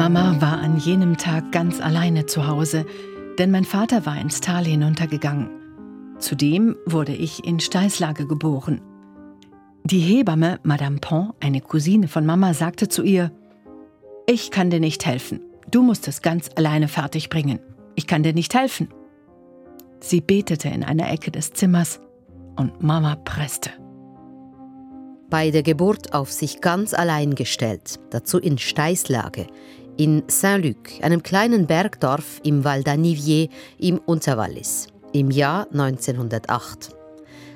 Mama war an jenem Tag ganz alleine zu Hause, denn mein Vater war ins Tal hinuntergegangen. Zudem wurde ich in Steißlage geboren. Die Hebamme, Madame Pont, eine Cousine von Mama, sagte zu ihr, ich kann dir nicht helfen. Du musst es ganz alleine fertigbringen. Ich kann dir nicht helfen. Sie betete in einer Ecke des Zimmers und Mama presste. Bei der Geburt auf sich ganz allein gestellt, dazu in Steißlage, in Saint-Luc, einem kleinen Bergdorf im Val d'Anivier im Unterwallis, im Jahr 1908.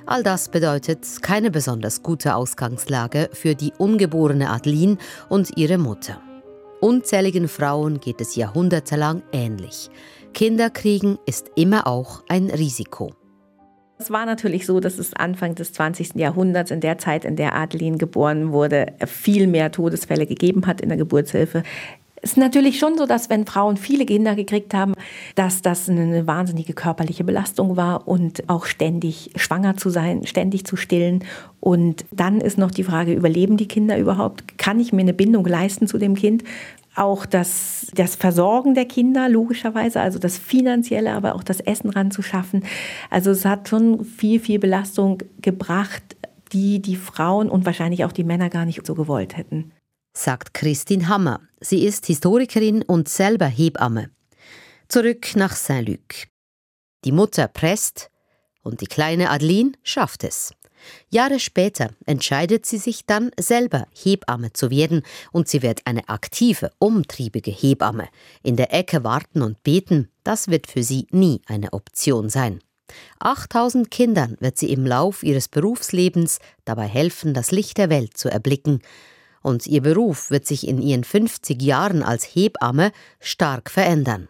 All das bedeutet keine besonders gute Ausgangslage für die ungeborene Adeline und ihre Mutter. Unzähligen Frauen geht es jahrhundertelang ähnlich. Kinder kriegen ist immer auch ein Risiko. Es war natürlich so, dass es Anfang des 20. Jahrhunderts, in der Zeit, in der Adeline geboren wurde, viel mehr Todesfälle gegeben hat in der Geburtshilfe. Es ist natürlich schon so, dass wenn Frauen viele Kinder gekriegt haben, dass das eine wahnsinnige körperliche Belastung war und auch ständig schwanger zu sein, ständig zu stillen. Und dann ist noch die Frage, überleben die Kinder überhaupt? Kann ich mir eine Bindung leisten zu dem Kind? auch das, das Versorgen der Kinder, logischerweise, also das Finanzielle, aber auch das Essen ranzuschaffen. Also es hat schon viel, viel Belastung gebracht, die die Frauen und wahrscheinlich auch die Männer gar nicht so gewollt hätten sagt Christine Hammer. Sie ist Historikerin und selber Hebamme. Zurück nach Saint-Luc. Die Mutter presst und die kleine Adeline schafft es. Jahre später entscheidet sie sich dann selber Hebamme zu werden und sie wird eine aktive, umtriebige Hebamme. In der Ecke warten und beten, das wird für sie nie eine Option sein. 8000 Kindern wird sie im Lauf ihres Berufslebens dabei helfen, das Licht der Welt zu erblicken und ihr Beruf wird sich in ihren 50 Jahren als Hebamme stark verändern.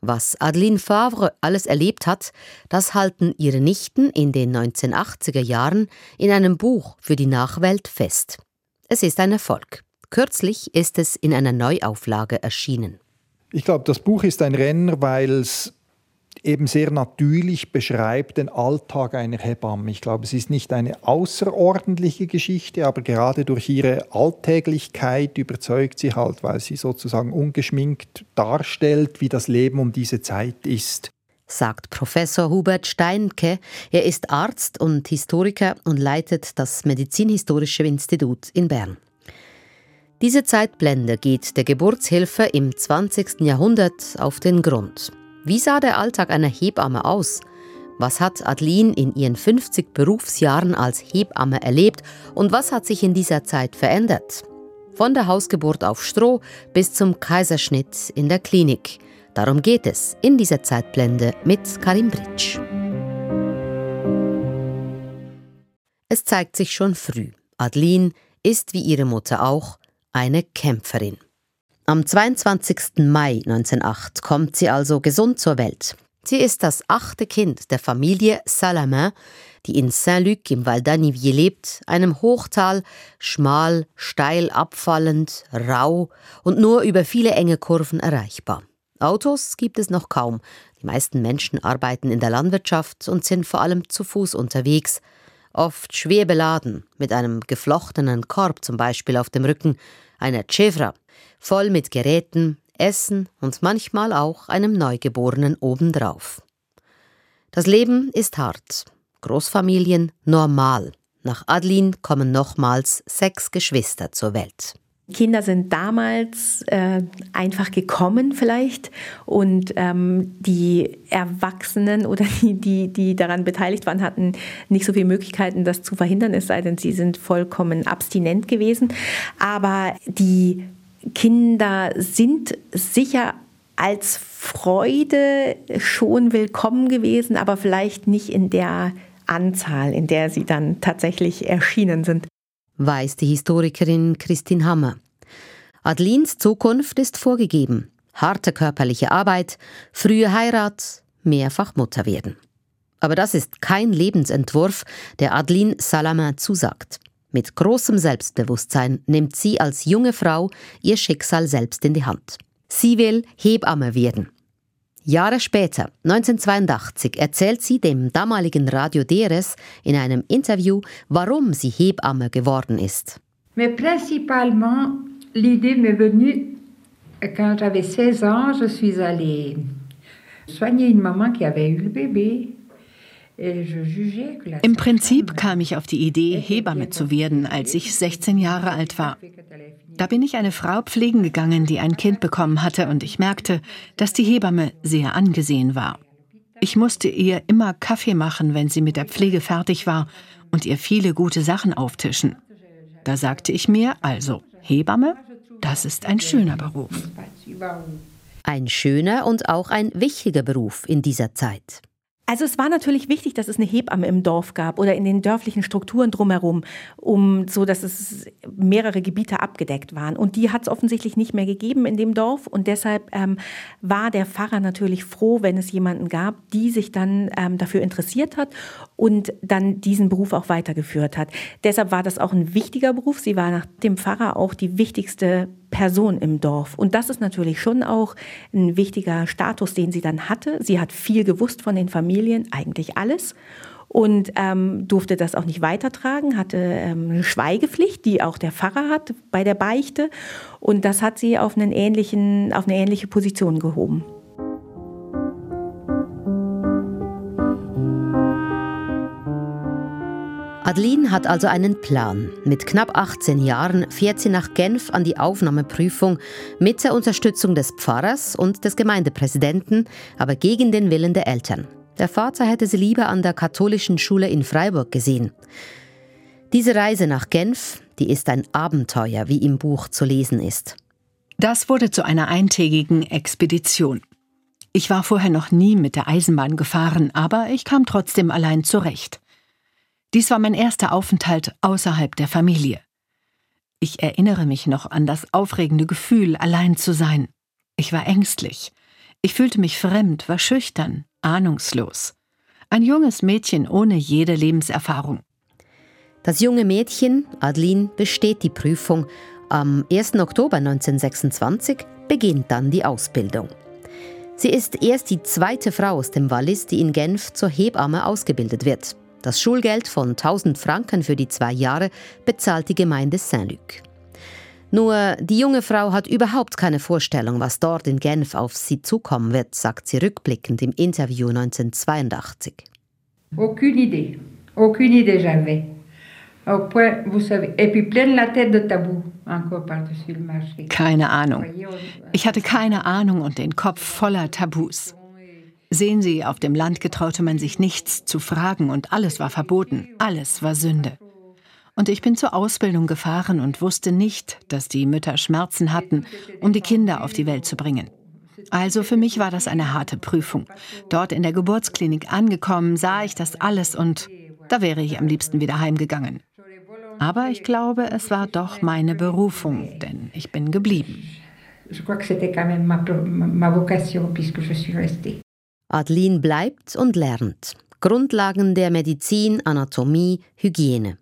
Was Adeline Favre alles erlebt hat, das halten ihre Nichten in den 1980er Jahren in einem Buch für die Nachwelt fest. Es ist ein Erfolg. Kürzlich ist es in einer Neuauflage erschienen. Ich glaube, das Buch ist ein Renner, weil es eben sehr natürlich beschreibt den Alltag einer Hebamme. Ich glaube, es ist nicht eine außerordentliche Geschichte, aber gerade durch ihre Alltäglichkeit überzeugt sie halt, weil sie sozusagen ungeschminkt darstellt, wie das Leben um diese Zeit ist sagt Professor Hubert Steinke. Er ist Arzt und Historiker und leitet das Medizinhistorische Institut in Bern. Diese Zeitblende geht der Geburtshilfe im 20. Jahrhundert auf den Grund. Wie sah der Alltag einer Hebamme aus? Was hat Adeline in ihren 50 Berufsjahren als Hebamme erlebt und was hat sich in dieser Zeit verändert? Von der Hausgeburt auf Stroh bis zum Kaiserschnitt in der Klinik. Darum geht es in dieser Zeitblende mit Karim Britsch. Es zeigt sich schon früh. Adeline ist wie ihre Mutter auch eine Kämpferin. Am 22. Mai 1908 kommt sie also gesund zur Welt. Sie ist das achte Kind der Familie Salamin, die in Saint-Luc im Val d'Anivier lebt, einem Hochtal, schmal, steil abfallend, rau und nur über viele enge Kurven erreichbar. Autos gibt es noch kaum. Die meisten Menschen arbeiten in der Landwirtschaft und sind vor allem zu Fuß unterwegs, oft schwer beladen, mit einem geflochtenen Korb zum Beispiel auf dem Rücken, einer Chevra, voll mit Geräten, Essen und manchmal auch einem Neugeborenen obendrauf. Das Leben ist hart. Großfamilien normal. Nach Adeline kommen nochmals sechs Geschwister zur Welt. Kinder sind damals äh, einfach gekommen vielleicht und ähm, die Erwachsenen oder die, die, die daran beteiligt waren, hatten nicht so viele Möglichkeiten, das zu verhindern, es sei denn, sie sind vollkommen abstinent gewesen. Aber die Kinder sind sicher als Freude schon willkommen gewesen, aber vielleicht nicht in der Anzahl, in der sie dann tatsächlich erschienen sind. Weiß die Historikerin Christine Hammer. Adelines Zukunft ist vorgegeben. Harte körperliche Arbeit, frühe Heirat, mehrfach Mutter werden. Aber das ist kein Lebensentwurf, der Adeline Salamin zusagt. Mit großem Selbstbewusstsein nimmt sie als junge Frau ihr Schicksal selbst in die Hand. Sie will Hebamme werden. Jahre später, 1982, erzählt sie dem damaligen Radio DRS in einem Interview, warum sie Hebamme geworden ist. Mais principalement, l'idée m'est venue Quand j'avais 16 ans, je suis allée soigner une maman qui avait eu le bébé. Im Prinzip kam ich auf die Idee, Hebamme zu werden, als ich 16 Jahre alt war. Da bin ich eine Frau pflegen gegangen, die ein Kind bekommen hatte, und ich merkte, dass die Hebamme sehr angesehen war. Ich musste ihr immer Kaffee machen, wenn sie mit der Pflege fertig war, und ihr viele gute Sachen auftischen. Da sagte ich mir, also, Hebamme, das ist ein schöner Beruf. Ein schöner und auch ein wichtiger Beruf in dieser Zeit. Also es war natürlich wichtig, dass es eine Hebamme im Dorf gab oder in den dörflichen Strukturen drumherum, um so, dass es mehrere Gebiete abgedeckt waren. Und die hat es offensichtlich nicht mehr gegeben in dem Dorf. Und deshalb ähm, war der Pfarrer natürlich froh, wenn es jemanden gab, die sich dann ähm, dafür interessiert hat und dann diesen Beruf auch weitergeführt hat. Deshalb war das auch ein wichtiger Beruf. Sie war nach dem Pfarrer auch die wichtigste Person im Dorf. Und das ist natürlich schon auch ein wichtiger Status, den sie dann hatte. Sie hat viel gewusst von den Familien, eigentlich alles. Und ähm, durfte das auch nicht weitertragen, hatte ähm, eine Schweigepflicht, die auch der Pfarrer hat bei der Beichte. Und das hat sie auf, einen ähnlichen, auf eine ähnliche Position gehoben. Adeline hat also einen Plan. Mit knapp 18 Jahren fährt sie nach Genf an die Aufnahmeprüfung mit der Unterstützung des Pfarrers und des Gemeindepräsidenten, aber gegen den Willen der Eltern. Der Vater hätte sie lieber an der katholischen Schule in Freiburg gesehen. Diese Reise nach Genf, die ist ein Abenteuer, wie im Buch zu lesen ist. Das wurde zu einer eintägigen Expedition. Ich war vorher noch nie mit der Eisenbahn gefahren, aber ich kam trotzdem allein zurecht. Dies war mein erster Aufenthalt außerhalb der Familie. Ich erinnere mich noch an das aufregende Gefühl, allein zu sein. Ich war ängstlich. Ich fühlte mich fremd, war schüchtern, ahnungslos. Ein junges Mädchen ohne jede Lebenserfahrung. Das junge Mädchen, Adeline, besteht die Prüfung. Am 1. Oktober 1926 beginnt dann die Ausbildung. Sie ist erst die zweite Frau aus dem Wallis, die in Genf zur Hebamme ausgebildet wird. Das Schulgeld von 1000 Franken für die zwei Jahre bezahlt die Gemeinde Saint-Luc. Nur die junge Frau hat überhaupt keine Vorstellung, was dort in Genf auf sie zukommen wird, sagt sie rückblickend im Interview 1982. Aucune idée. Aucune idée j'avais. Au point, vous savez, et puis pleine la tête de tabou, encore par-dessus le marché. Keine Ahnung. Ich hatte keine Ahnung und den Kopf voller Tabus. Sehen Sie, auf dem Land getraute man sich nichts zu fragen und alles war verboten, alles war Sünde. Und ich bin zur Ausbildung gefahren und wusste nicht, dass die Mütter Schmerzen hatten, um die Kinder auf die Welt zu bringen. Also für mich war das eine harte Prüfung. Dort in der Geburtsklinik angekommen, sah ich das alles und da wäre ich am liebsten wieder heimgegangen. Aber ich glaube, es war doch meine Berufung, denn ich bin geblieben. Je crois que c'était quand même ma, ma vocation. Adeline bleibt und lernt. Grundlagen der Medizin, Anatomie, Hygiene.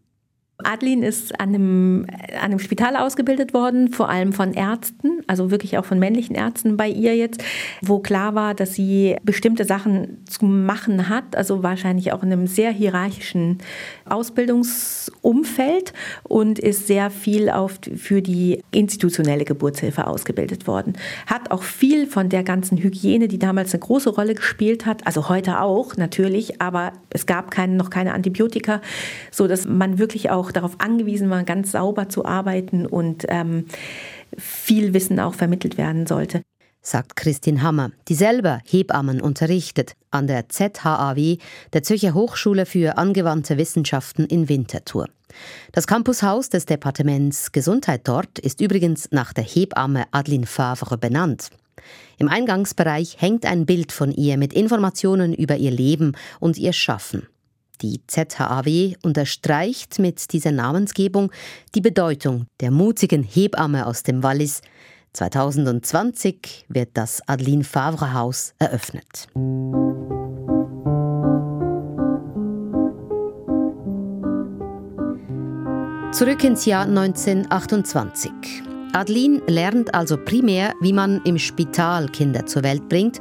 Adeline ist an einem, an einem Spital ausgebildet worden, vor allem von Ärzten, also wirklich auch von männlichen Ärzten bei ihr jetzt, wo klar war, dass sie bestimmte Sachen zu machen hat, also wahrscheinlich auch in einem sehr hierarchischen Ausbildungsumfeld und ist sehr viel auf, für die institutionelle Geburtshilfe ausgebildet worden. Hat auch viel von der ganzen Hygiene, die damals eine große Rolle gespielt hat, also heute auch natürlich, aber es gab keine, noch keine Antibiotika, so dass man wirklich auch darauf angewiesen war, ganz sauber zu arbeiten und ähm, viel Wissen auch vermittelt werden sollte. Sagt Christine Hammer, die selber Hebammen unterrichtet an der ZHAW, der Zürcher Hochschule für angewandte Wissenschaften in Winterthur. Das Campushaus des Departements Gesundheit dort ist übrigens nach der Hebamme Adeline Favre benannt. Im Eingangsbereich hängt ein Bild von ihr mit Informationen über ihr Leben und ihr Schaffen. Die ZHAW unterstreicht mit dieser Namensgebung die Bedeutung der mutigen Hebamme aus dem Wallis. 2020 wird das Adeline Favre Haus eröffnet. Zurück ins Jahr 1928. Adeline lernt also primär, wie man im Spital Kinder zur Welt bringt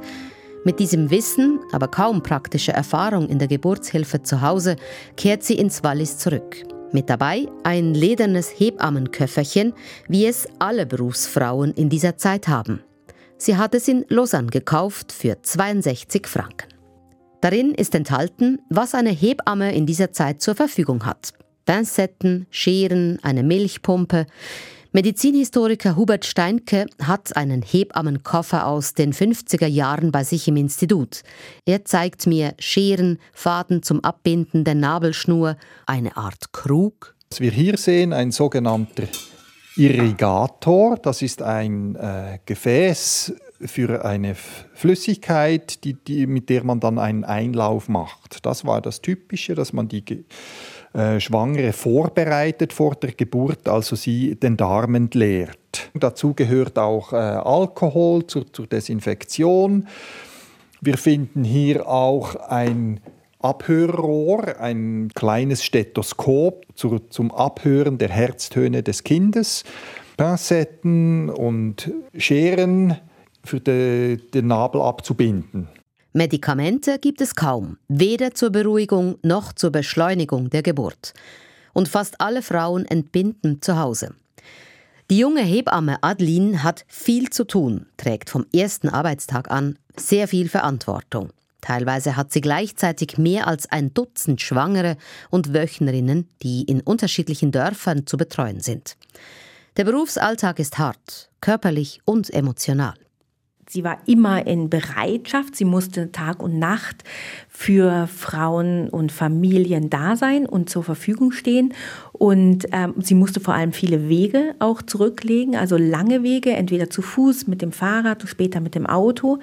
mit diesem Wissen, aber kaum praktischer Erfahrung in der Geburtshilfe zu Hause, kehrt sie ins Wallis zurück. Mit dabei ein ledernes Hebammenköfferchen, wie es alle Berufsfrauen in dieser Zeit haben. Sie hat es in Lausanne gekauft für 62 Franken. Darin ist enthalten, was eine Hebamme in dieser Zeit zur Verfügung hat. Pincetten, Scheren, eine Milchpumpe. Medizinhistoriker Hubert Steinke hat einen Hebammenkoffer aus den 50er Jahren bei sich im Institut. Er zeigt mir Scheren, Faden zum Abbinden der Nabelschnur, eine Art Krug. Was wir hier sehen, ein sogenannter Irrigator. Das ist ein äh, Gefäß für eine Flüssigkeit, die, die, mit der man dann einen Einlauf macht. Das war das Typische, dass man die äh, Schwangere vorbereitet vor der Geburt, also sie den Darm entleert. Dazu gehört auch äh, Alkohol zur, zur Desinfektion. Wir finden hier auch ein Abhörrohr, ein kleines Stethoskop zu, zum Abhören der Herztöne des Kindes, Pincetten und Scheren für de, den Nabel abzubinden. Medikamente gibt es kaum, weder zur Beruhigung noch zur Beschleunigung der Geburt. Und fast alle Frauen entbinden zu Hause. Die junge Hebamme Adeline hat viel zu tun, trägt vom ersten Arbeitstag an sehr viel Verantwortung. Teilweise hat sie gleichzeitig mehr als ein Dutzend Schwangere und Wöchnerinnen, die in unterschiedlichen Dörfern zu betreuen sind. Der Berufsalltag ist hart, körperlich und emotional. Sie war immer in Bereitschaft. Sie musste Tag und Nacht für Frauen und Familien da sein und zur Verfügung stehen. Und ähm, sie musste vor allem viele Wege auch zurücklegen, also lange Wege, entweder zu Fuß, mit dem Fahrrad, später mit dem Auto.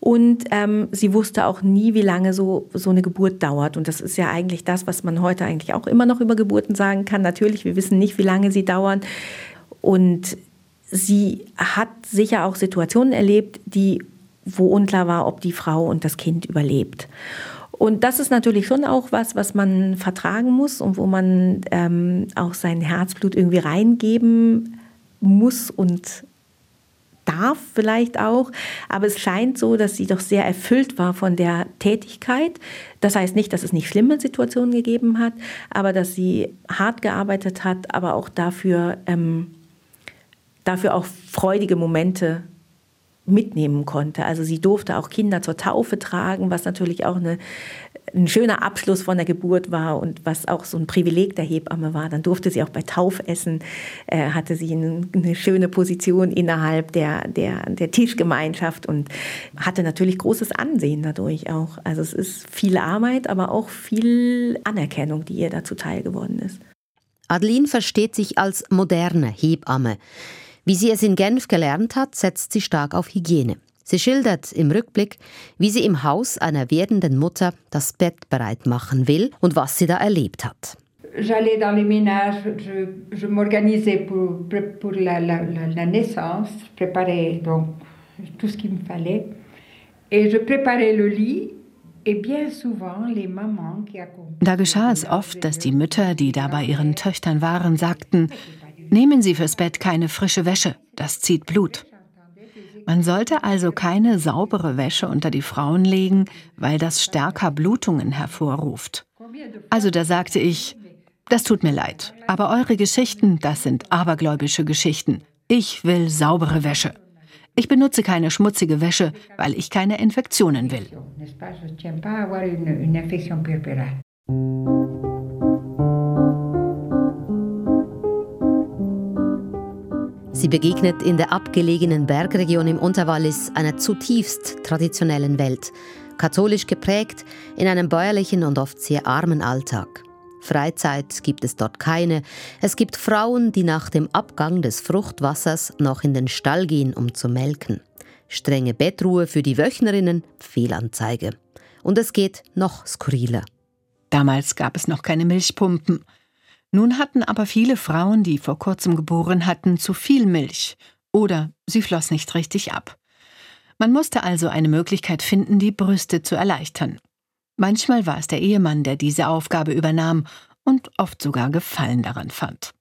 Und ähm, sie wusste auch nie, wie lange so, so eine Geburt dauert. Und das ist ja eigentlich das, was man heute eigentlich auch immer noch über Geburten sagen kann. Natürlich, wir wissen nicht, wie lange sie dauern. Und sie hat sicher auch Situationen erlebt, die, wo unklar war, ob die Frau und das Kind überlebt. Und das ist natürlich schon auch was, was man vertragen muss und wo man ähm, auch sein Herzblut irgendwie reingeben muss und darf vielleicht auch. Aber es scheint so, dass sie doch sehr erfüllt war von der Tätigkeit. Das heißt nicht, dass es nicht schlimme Situationen gegeben hat, aber dass sie hart gearbeitet hat, aber auch dafür, ähm, dafür auch freudige Momente mitnehmen konnte. Also sie durfte auch Kinder zur Taufe tragen, was natürlich auch eine, ein schöner Abschluss von der Geburt war und was auch so ein Privileg der Hebamme war. Dann durfte sie auch bei Taufessen, äh, hatte sie eine, eine, schöne Position innerhalb der, der, der Tischgemeinschaft und hatte natürlich großes Ansehen dadurch auch. Also es ist viel Arbeit, aber auch viel Anerkennung, die ihr dazu teil geworden ist. Adeline versteht sich als moderne Hebamme. Wie sie es in Genf gelernt hat, setzt sie stark auf Hygiene. Sie schildert im Rückblick, wie sie im Haus einer werdenden Mutter das Bett bereit machen will und was sie da erlebt hat. J'allais dans les ménages, je, je m'organisais pour, pour la, la, la, naissance, je préparais donc tout ce qu'il me fallait. Et je préparais le lit da geschah es oft, dass die Mütter, die da bei ihren Töchtern waren, sagten, Nehmen Sie fürs Bett keine frische Wäsche, das zieht Blut. Man sollte also keine saubere Wäsche unter die Frauen legen, weil das stärker Blutungen hervorruft. Also da sagte ich, das tut mir leid, aber eure Geschichten, das sind abergläubische Geschichten. Ich will saubere Wäsche. Ich benutze keine schmutzige Wäsche, weil ich keine Infektionen will. Sie begegnet in der abgelegenen Bergregion im Unterwallis einer zutiefst traditionellen Welt, katholisch geprägt, in einem bäuerlichen und oft sehr armen Alltag. Freizeit gibt es dort keine. Es gibt Frauen, die nach dem Abgang des Fruchtwassers noch in den Stall gehen, um zu melken. Strenge Bettruhe für die Wöchnerinnen, Fehlanzeige. Und es geht noch skurriler. Damals gab es noch keine Milchpumpen. Nun hatten aber viele Frauen, die vor kurzem geboren hatten, zu viel Milch oder sie floss nicht richtig ab. Man musste also eine Möglichkeit finden, die Brüste zu erleichtern. Manchmal war es der Ehemann, der diese Aufgabe übernahm und oft sogar Gefallen daran fand.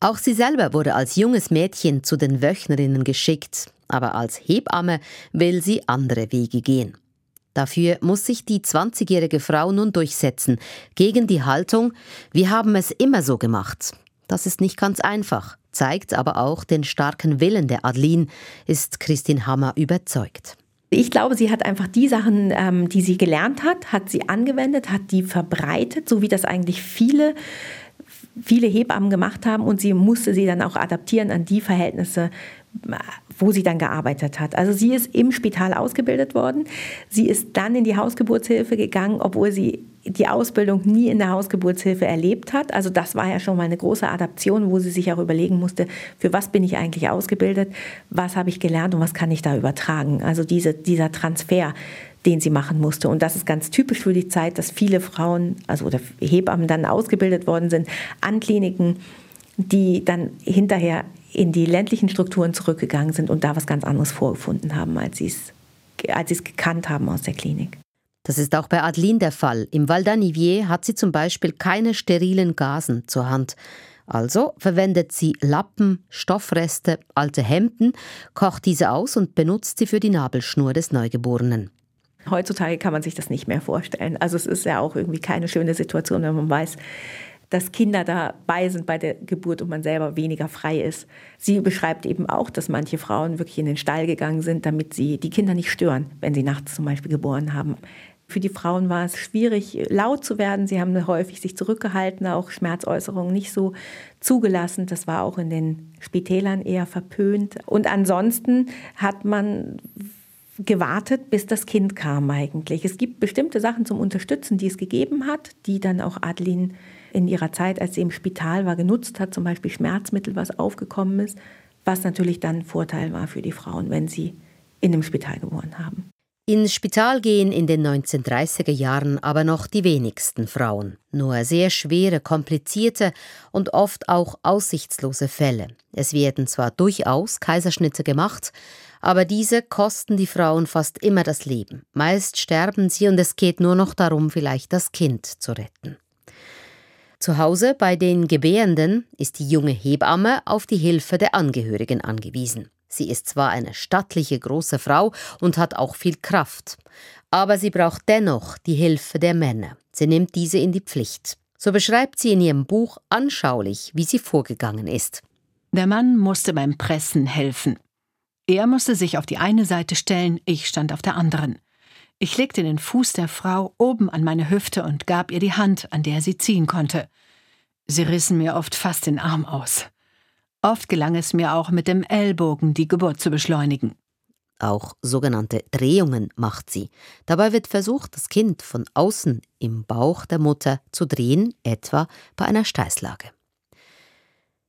Auch sie selber wurde als junges Mädchen zu den Wöchnerinnen geschickt, aber als Hebamme will sie andere Wege gehen. Dafür muss sich die 20-jährige Frau nun durchsetzen, gegen die Haltung, wir haben es immer so gemacht. Das ist nicht ganz einfach, zeigt aber auch den starken Willen der Adeline, ist Christine Hammer überzeugt. Ich glaube, sie hat einfach die Sachen, ähm, die sie gelernt hat, hat sie angewendet, hat die verbreitet, so wie das eigentlich viele viele Hebammen gemacht haben und sie musste sie dann auch adaptieren an die Verhältnisse, wo sie dann gearbeitet hat. Also sie ist im Spital ausgebildet worden. Sie ist dann in die Hausgeburtshilfe gegangen, obwohl sie die Ausbildung nie in der Hausgeburtshilfe erlebt hat. Also das war ja schon mal eine große Adaption, wo sie sich auch überlegen musste, für was bin ich eigentlich ausgebildet, was habe ich gelernt und was kann ich da übertragen. Also diese, dieser Transfer, den sie machen musste. Und das ist ganz typisch für die Zeit, dass viele Frauen, also oder Hebammen dann ausgebildet worden sind an Kliniken, die dann hinterher in die ländlichen Strukturen zurückgegangen sind und da was ganz anderes vorgefunden haben, als sie es, als es gekannt haben aus der Klinik. Das ist auch bei Adeline der Fall. Im Val d'Anivier hat sie zum Beispiel keine sterilen Gasen zur Hand. Also verwendet sie Lappen, Stoffreste, alte Hemden, kocht diese aus und benutzt sie für die Nabelschnur des Neugeborenen. Heutzutage kann man sich das nicht mehr vorstellen. Also es ist ja auch irgendwie keine schöne Situation, wenn man weiß, dass Kinder dabei sind bei der Geburt und man selber weniger frei ist. Sie beschreibt eben auch, dass manche Frauen wirklich in den Stall gegangen sind, damit sie die Kinder nicht stören, wenn sie nachts zum Beispiel geboren haben. Für die Frauen war es schwierig, laut zu werden. Sie haben häufig sich zurückgehalten, auch Schmerzäußerungen nicht so zugelassen. Das war auch in den Spitälern eher verpönt. Und ansonsten hat man gewartet, bis das Kind kam eigentlich. Es gibt bestimmte Sachen zum Unterstützen, die es gegeben hat, die dann auch Adeline in ihrer Zeit, als sie im Spital war, genutzt hat, zum Beispiel Schmerzmittel, was aufgekommen ist, was natürlich dann Vorteil war für die Frauen, wenn sie in dem Spital geboren haben. Ins Spital gehen in den 1930er Jahren aber noch die wenigsten Frauen. Nur sehr schwere, komplizierte und oft auch aussichtslose Fälle. Es werden zwar durchaus Kaiserschnitte gemacht, aber diese kosten die Frauen fast immer das Leben. Meist sterben sie und es geht nur noch darum, vielleicht das Kind zu retten. Zu Hause bei den Gebärenden ist die junge Hebamme auf die Hilfe der Angehörigen angewiesen. Sie ist zwar eine stattliche große Frau und hat auch viel Kraft, aber sie braucht dennoch die Hilfe der Männer. Sie nimmt diese in die Pflicht. So beschreibt sie in ihrem Buch anschaulich, wie sie vorgegangen ist. Der Mann musste beim Pressen helfen. Er musste sich auf die eine Seite stellen, ich stand auf der anderen. Ich legte den Fuß der Frau oben an meine Hüfte und gab ihr die Hand, an der sie ziehen konnte. Sie rissen mir oft fast den Arm aus. Oft gelang es mir auch mit dem Ellbogen die Geburt zu beschleunigen. Auch sogenannte Drehungen macht sie. Dabei wird versucht, das Kind von außen im Bauch der Mutter zu drehen, etwa bei einer Steißlage.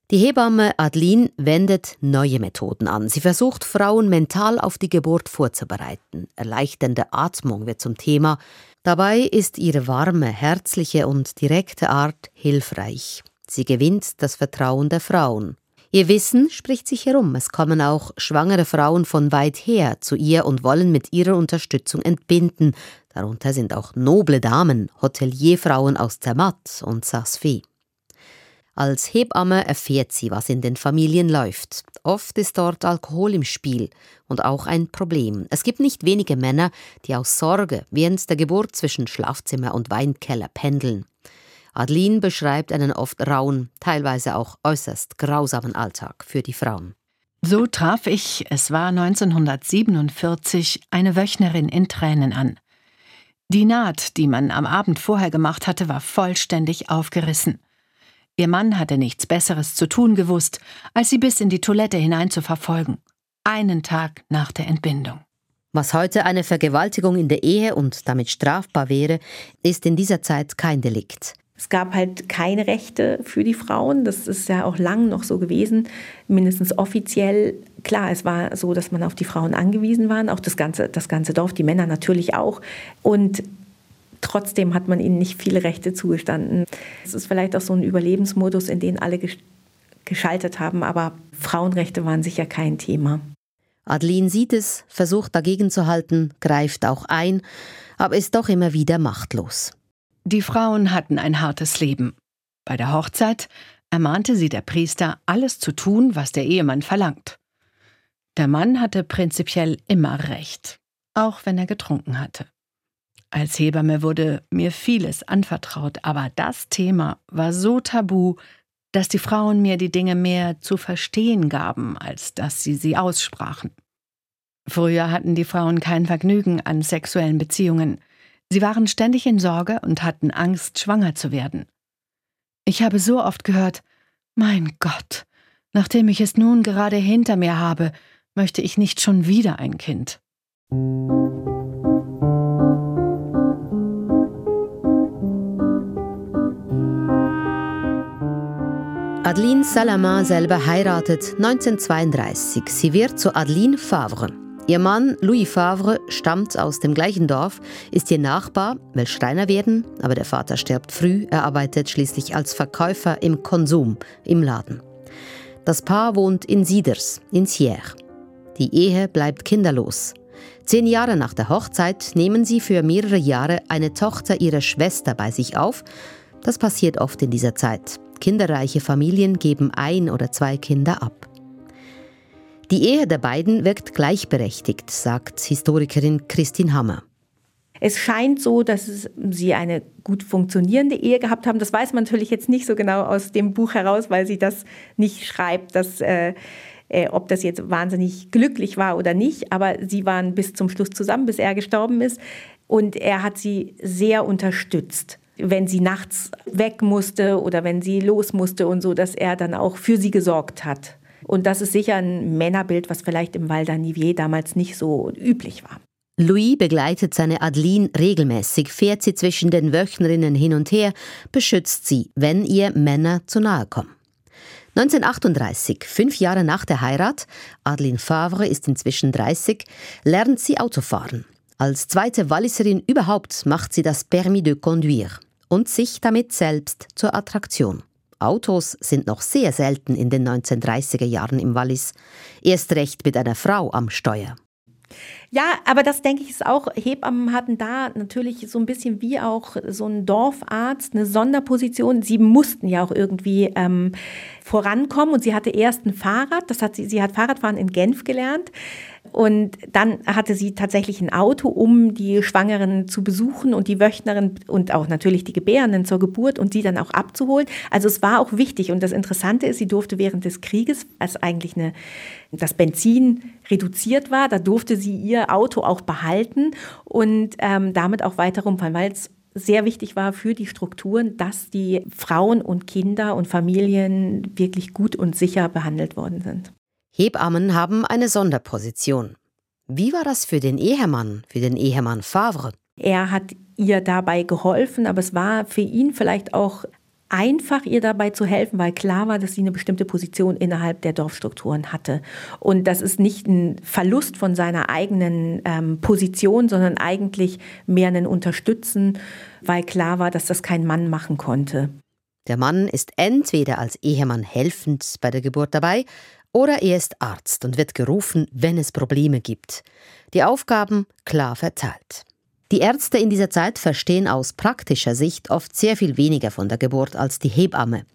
Die Hebamme Adeline wendet neue Methoden an. Sie versucht, Frauen mental auf die Geburt vorzubereiten. Erleichternde Atmung wird zum Thema. Dabei ist ihre warme, herzliche und direkte Art hilfreich. Sie gewinnt das Vertrauen der Frauen. Ihr Wissen spricht sich herum. Es kommen auch schwangere Frauen von weit her zu ihr und wollen mit ihrer Unterstützung entbinden. Darunter sind auch noble Damen, Hotelierfrauen aus Zermatt und Sasfi. Als Hebamme erfährt sie, was in den Familien läuft. Oft ist dort Alkohol im Spiel und auch ein Problem. Es gibt nicht wenige Männer, die aus Sorge während der Geburt zwischen Schlafzimmer und Weinkeller pendeln. Adeline beschreibt einen oft rauen, teilweise auch äußerst grausamen Alltag für die Frauen. So traf ich, es war 1947, eine Wöchnerin in Tränen an. Die Naht, die man am Abend vorher gemacht hatte, war vollständig aufgerissen. Ihr Mann hatte nichts Besseres zu tun gewusst, als sie bis in die Toilette hinein zu verfolgen. Einen Tag nach der Entbindung. Was heute eine Vergewaltigung in der Ehe und damit strafbar wäre, ist in dieser Zeit kein Delikt. Es gab halt keine Rechte für die Frauen. Das ist ja auch lang noch so gewesen, mindestens offiziell. Klar, es war so, dass man auf die Frauen angewiesen war, auch das ganze, das ganze Dorf, die Männer natürlich auch. Und Trotzdem hat man ihnen nicht viele Rechte zugestanden. Es ist vielleicht auch so ein Überlebensmodus, in den alle geschaltet haben, aber Frauenrechte waren sicher kein Thema. Adeline sieht es, versucht dagegen zu halten, greift auch ein, aber ist doch immer wieder machtlos. Die Frauen hatten ein hartes Leben. Bei der Hochzeit ermahnte sie der Priester, alles zu tun, was der Ehemann verlangt. Der Mann hatte prinzipiell immer recht, auch wenn er getrunken hatte. Als Hebamme wurde mir vieles anvertraut, aber das Thema war so tabu, dass die Frauen mir die Dinge mehr zu verstehen gaben, als dass sie sie aussprachen. Früher hatten die Frauen kein Vergnügen an sexuellen Beziehungen. Sie waren ständig in Sorge und hatten Angst, schwanger zu werden. Ich habe so oft gehört, mein Gott, nachdem ich es nun gerade hinter mir habe, möchte ich nicht schon wieder ein Kind. Adeline Salamin selber heiratet 1932. Sie wird zu Adeline Favre. Ihr Mann Louis Favre stammt aus dem gleichen Dorf, ist ihr Nachbar, will Schreiner werden, aber der Vater stirbt früh, er arbeitet schließlich als Verkäufer im Konsum, im Laden. Das Paar wohnt in Sieders, in Sierre. Die Ehe bleibt kinderlos. Zehn Jahre nach der Hochzeit nehmen sie für mehrere Jahre eine Tochter ihrer Schwester bei sich auf. Das passiert oft in dieser Zeit. Kinderreiche Familien geben ein oder zwei Kinder ab. Die Ehe der beiden wirkt gleichberechtigt, sagt Historikerin Christine Hammer. Es scheint so, dass sie eine gut funktionierende Ehe gehabt haben. Das weiß man natürlich jetzt nicht so genau aus dem Buch heraus, weil sie das nicht schreibt, dass, äh, äh, ob das jetzt wahnsinnig glücklich war oder nicht. Aber sie waren bis zum Schluss zusammen, bis er gestorben ist. Und er hat sie sehr unterstützt wenn sie nachts weg musste oder wenn sie los musste und so, dass er dann auch für sie gesorgt hat. Und das ist sicher ein Männerbild, was vielleicht im Val d'Anivier damals nicht so üblich war. Louis begleitet seine Adeline regelmäßig, fährt sie zwischen den Wöchnerinnen hin und her, beschützt sie, wenn ihr Männer zu nahe kommen. 1938, fünf Jahre nach der Heirat, Adeline Favre ist inzwischen 30, lernt sie Autofahren. Als zweite Walliserin überhaupt macht sie das Permis de Conduire und sich damit selbst zur Attraktion. Autos sind noch sehr selten in den 1930er Jahren im Wallis, erst recht mit einer Frau am Steuer. Ja, aber das denke ich ist auch, Hebammen hatten da natürlich so ein bisschen wie auch so ein Dorfarzt eine Sonderposition. Sie mussten ja auch irgendwie ähm, vorankommen und sie hatte erst ein Fahrrad, das hat sie, sie hat Fahrradfahren in Genf gelernt. Und dann hatte sie tatsächlich ein Auto, um die Schwangeren zu besuchen und die Wöchnerin und auch natürlich die Gebärenden zur Geburt und sie dann auch abzuholen. Also es war auch wichtig. Und das Interessante ist, sie durfte während des Krieges, als eigentlich eine, das Benzin reduziert war, da durfte sie ihr Auto auch behalten und ähm, damit auch weiter rumfahren, weil es sehr wichtig war für die Strukturen, dass die Frauen und Kinder und Familien wirklich gut und sicher behandelt worden sind. Hebammen haben eine Sonderposition. Wie war das für den Ehemann, für den Ehemann Favre? Er hat ihr dabei geholfen, aber es war für ihn vielleicht auch einfach, ihr dabei zu helfen, weil klar war, dass sie eine bestimmte Position innerhalb der Dorfstrukturen hatte. Und das ist nicht ein Verlust von seiner eigenen ähm, Position, sondern eigentlich mehr ein Unterstützen, weil klar war, dass das kein Mann machen konnte. Der Mann ist entweder als Ehemann helfend bei der Geburt dabei oder er ist Arzt und wird gerufen, wenn es Probleme gibt. Die Aufgaben klar verteilt. Die Ärzte in dieser Zeit verstehen aus praktischer Sicht oft sehr viel weniger von der Geburt als die Hebamme.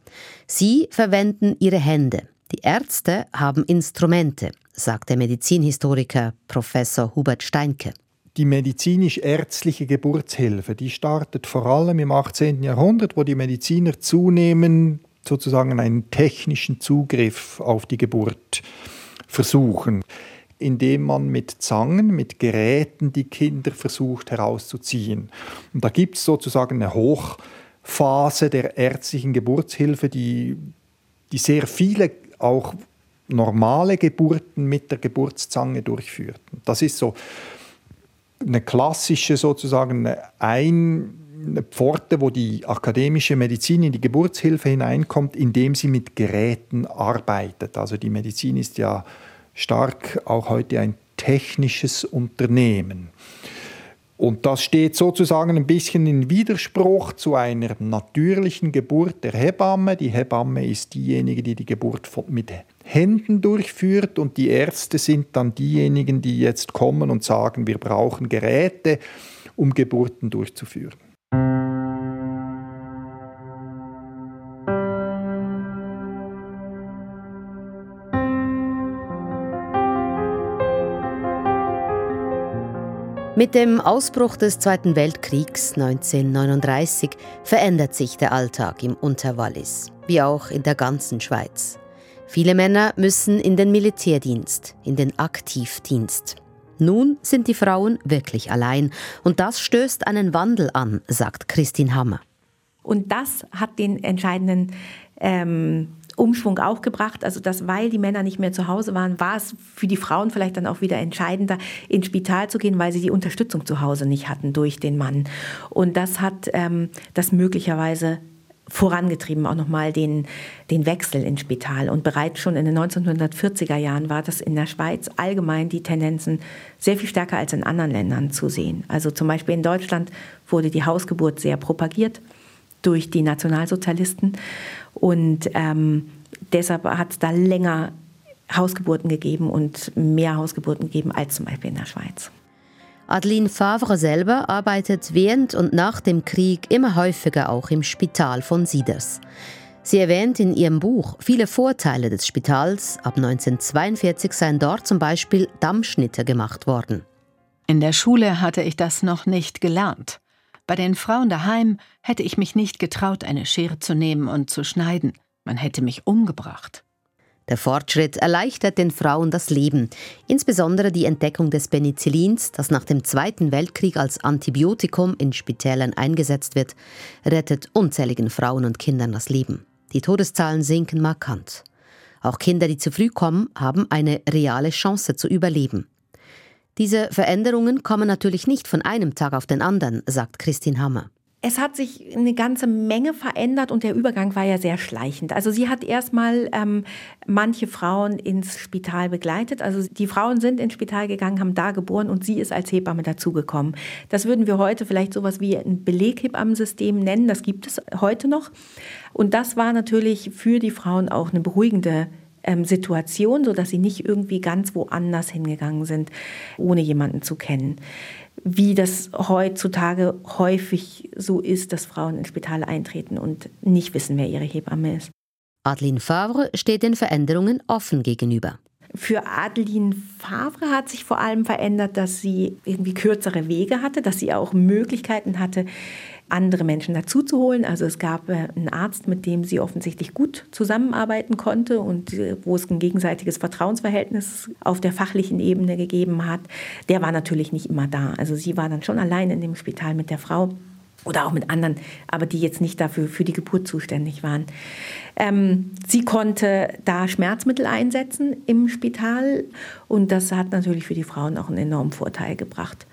Sie verwenden ihre Hände. Die Ärzte haben Instrumente, sagt der Medizinhistoriker Professor Hubert Steinke. Die medizinisch-ärztliche Geburtshilfe, die startet vor allem im 18. Jahrhundert, wo die Mediziner zunehmend sozusagen einen technischen Zugriff auf die Geburt versuchen, indem man mit Zangen, mit Geräten die Kinder versucht herauszuziehen. Und da gibt es sozusagen eine Hochphase der ärztlichen Geburtshilfe, die, die sehr viele auch normale Geburten mit der Geburtszange durchführt. Das ist so eine klassische sozusagen ein eine Pforte, wo die akademische Medizin in die Geburtshilfe hineinkommt, indem sie mit Geräten arbeitet. Also die Medizin ist ja stark auch heute ein technisches Unternehmen. Und das steht sozusagen ein bisschen in Widerspruch zu einer natürlichen Geburt der Hebamme. Die Hebamme ist diejenige, die die Geburt mit Händen durchführt und die Ärzte sind dann diejenigen, die jetzt kommen und sagen, wir brauchen Geräte, um Geburten durchzuführen. Mit dem Ausbruch des Zweiten Weltkriegs 1939 verändert sich der Alltag im Unterwallis, wie auch in der ganzen Schweiz. Viele Männer müssen in den Militärdienst, in den Aktivdienst. Nun sind die Frauen wirklich allein und das stößt einen Wandel an, sagt Christine Hammer. Und das hat den entscheidenden ähm, Umschwung auch gebracht. Also dass, weil die Männer nicht mehr zu Hause waren, war es für die Frauen vielleicht dann auch wieder entscheidender, ins Spital zu gehen, weil sie die Unterstützung zu Hause nicht hatten durch den Mann. Und das hat ähm, das möglicherweise vorangetrieben, auch nochmal den, den Wechsel ins Spital. Und bereits schon in den 1940er Jahren war das in der Schweiz allgemein die Tendenzen sehr viel stärker als in anderen Ländern zu sehen. Also zum Beispiel in Deutschland wurde die Hausgeburt sehr propagiert durch die Nationalsozialisten. Und ähm, deshalb hat es da länger Hausgeburten gegeben und mehr Hausgeburten gegeben als zum Beispiel in der Schweiz. Adeline Favre selber arbeitet während und nach dem Krieg immer häufiger auch im Spital von Sieders. Sie erwähnt in ihrem Buch viele Vorteile des Spitals. Ab 1942 seien dort zum Beispiel Dammschnitte gemacht worden. In der Schule hatte ich das noch nicht gelernt. Bei den Frauen daheim hätte ich mich nicht getraut, eine Schere zu nehmen und zu schneiden. Man hätte mich umgebracht. Der Fortschritt erleichtert den Frauen das Leben. Insbesondere die Entdeckung des Penicillins, das nach dem Zweiten Weltkrieg als Antibiotikum in Spitälern eingesetzt wird, rettet unzähligen Frauen und Kindern das Leben. Die Todeszahlen sinken markant. Auch Kinder, die zu früh kommen, haben eine reale Chance zu überleben. Diese Veränderungen kommen natürlich nicht von einem Tag auf den anderen, sagt Christine Hammer. Es hat sich eine ganze Menge verändert und der Übergang war ja sehr schleichend. Also sie hat erstmal ähm, manche Frauen ins Spital begleitet. Also die Frauen sind ins Spital gegangen, haben da geboren und sie ist als Hebamme dazugekommen. Das würden wir heute vielleicht sowas wie ein Beleghebammensystem nennen. Das gibt es heute noch. Und das war natürlich für die Frauen auch eine beruhigende ähm, Situation, sodass sie nicht irgendwie ganz woanders hingegangen sind, ohne jemanden zu kennen. Wie das heutzutage häufig so ist, dass Frauen ins Spital eintreten und nicht wissen, wer ihre Hebamme ist. Adeline Favre steht den Veränderungen offen gegenüber. Für Adeline Favre hat sich vor allem verändert, dass sie irgendwie kürzere Wege hatte, dass sie auch Möglichkeiten hatte, andere Menschen dazuzuholen. Also es gab äh, einen Arzt, mit dem sie offensichtlich gut zusammenarbeiten konnte und äh, wo es ein gegenseitiges Vertrauensverhältnis auf der fachlichen Ebene gegeben hat. Der war natürlich nicht immer da. Also sie war dann schon allein in dem Spital mit der Frau oder auch mit anderen, aber die jetzt nicht dafür für die Geburt zuständig waren. Ähm, sie konnte da Schmerzmittel einsetzen im Spital und das hat natürlich für die Frauen auch einen enormen Vorteil gebracht.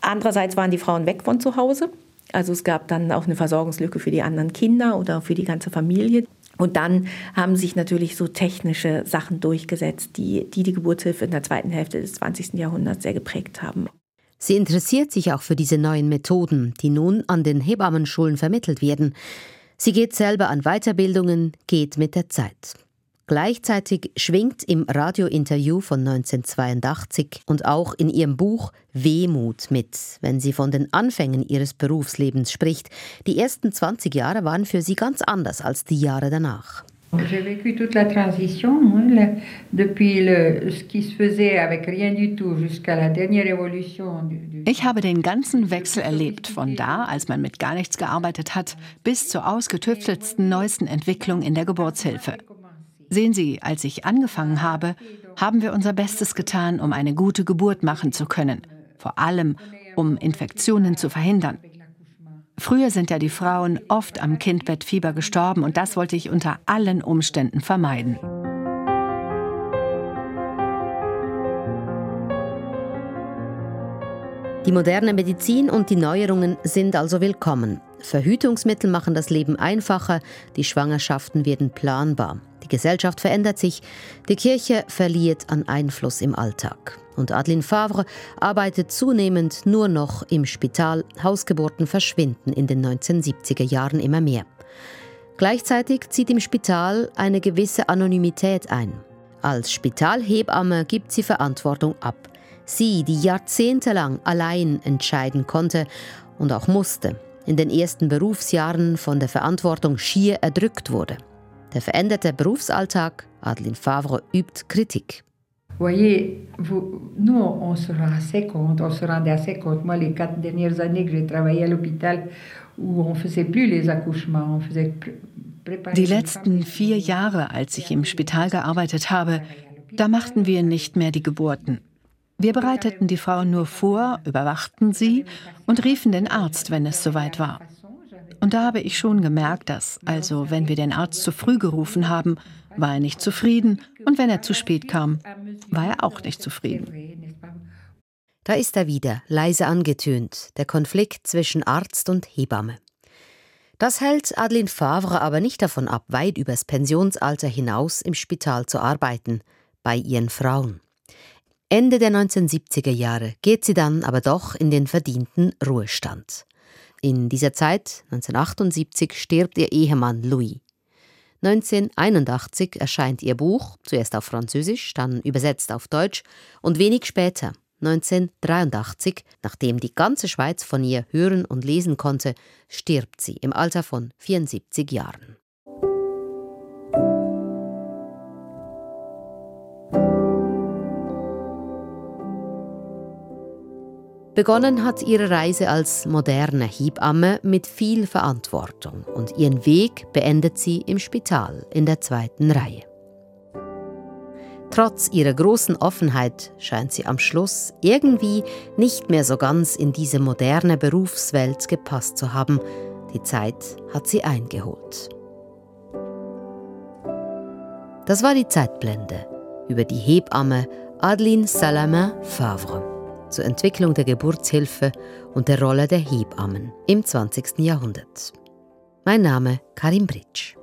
Andererseits waren die Frauen weg von zu Hause. Also es gab dann auch eine Versorgungslücke für die anderen Kinder oder für die ganze Familie. Und dann haben sich natürlich so technische Sachen durchgesetzt, die die, die Geburtshilfe in der zweiten Hälfte des 20. Jahrhunderts sehr geprägt haben. Sie interessiert sich auch für diese neuen Methoden, die nun an den Hebammenschulen vermittelt werden. Sie geht selber an Weiterbildungen, geht mit der Zeit. Gleichzeitig schwingt im Radiointerview von 1982 und auch in ihrem Buch Wehmut mit, wenn sie von den Anfängen ihres Berufslebens spricht. Die ersten 20 Jahre waren für sie ganz anders als die Jahre danach. J'ai vécu toute la transition, hein, depuis le, ce qui se faisait avec rien du tout jusqu'à la dernière évolution. Ich habe den ganzen Wechsel erlebt, von da, als man mit gar nichts gearbeitet hat, bis zur ausgetüftelsten neuesten Entwicklung in der Geburtshilfe. Sehen Sie, als ich angefangen habe, haben wir unser Bestes getan, um eine gute Geburt machen zu können, vor allem um Infektionen zu verhindern. Früher sind ja die Frauen oft am Kindbettfieber gestorben und das wollte ich unter allen Umständen vermeiden. Die moderne Medizin und die Neuerungen sind also willkommen. Verhütungsmittel machen das Leben einfacher, die Schwangerschaften werden planbar. Die Gesellschaft verändert sich, die Kirche verliert an Einfluss im Alltag. Und Adeline Favre arbeitet zunehmend nur noch im Spital. Hausgeburten verschwinden in den 1970er Jahren immer mehr. Gleichzeitig zieht im Spital eine gewisse Anonymität ein. Als Spitalhebamme gibt sie Verantwortung ab. Sie, die jahrzehntelang allein entscheiden konnte und auch musste, in den ersten Berufsjahren von der Verantwortung schier erdrückt wurde. Der veränderte Berufsalltag, Adeline Favre übt Kritik. voyez, vous, nous, on se rend assez compte, on se rendait assez compte. Moi, les quatre dernières années que j'ai travaillé à l'hôpital, où on faisait plus les accouchements, on faisait Die letzten vier Jahre, als ich im Spital gearbeitet habe, da machten wir nicht mehr die Geburten. Wir bereiteten die Frauen nur vor, überwachten sie und riefen den Arzt, wenn es soweit war. Und da habe ich schon gemerkt, dass, also wenn wir den Arzt zu früh gerufen haben, war er nicht zufrieden und wenn er zu spät kam, war er auch nicht zufrieden. Da ist er wieder, leise angetönt, der Konflikt zwischen Arzt und Hebamme. Das hält Adeline Favre aber nicht davon ab, weit übers Pensionsalter hinaus im Spital zu arbeiten, bei ihren Frauen. Ende der 1970er Jahre geht sie dann aber doch in den verdienten Ruhestand. In dieser Zeit, 1978, stirbt ihr Ehemann Louis. 1981 erscheint ihr Buch, zuerst auf Französisch, dann übersetzt auf Deutsch, und wenig später, 1983, nachdem die ganze Schweiz von ihr hören und lesen konnte, stirbt sie im Alter von 74 Jahren. Begonnen hat ihre Reise als moderne Hebamme mit viel Verantwortung und ihren Weg beendet sie im Spital in der zweiten Reihe. Trotz ihrer großen Offenheit scheint sie am Schluss irgendwie nicht mehr so ganz in diese moderne Berufswelt gepasst zu haben. Die Zeit hat sie eingeholt. Das war die Zeitblende über die Hebamme Adeline Salamin Favre zur Entwicklung der Geburtshilfe und der Rolle der Hebammen im 20. Jahrhundert. Mein Name Karim Britsch.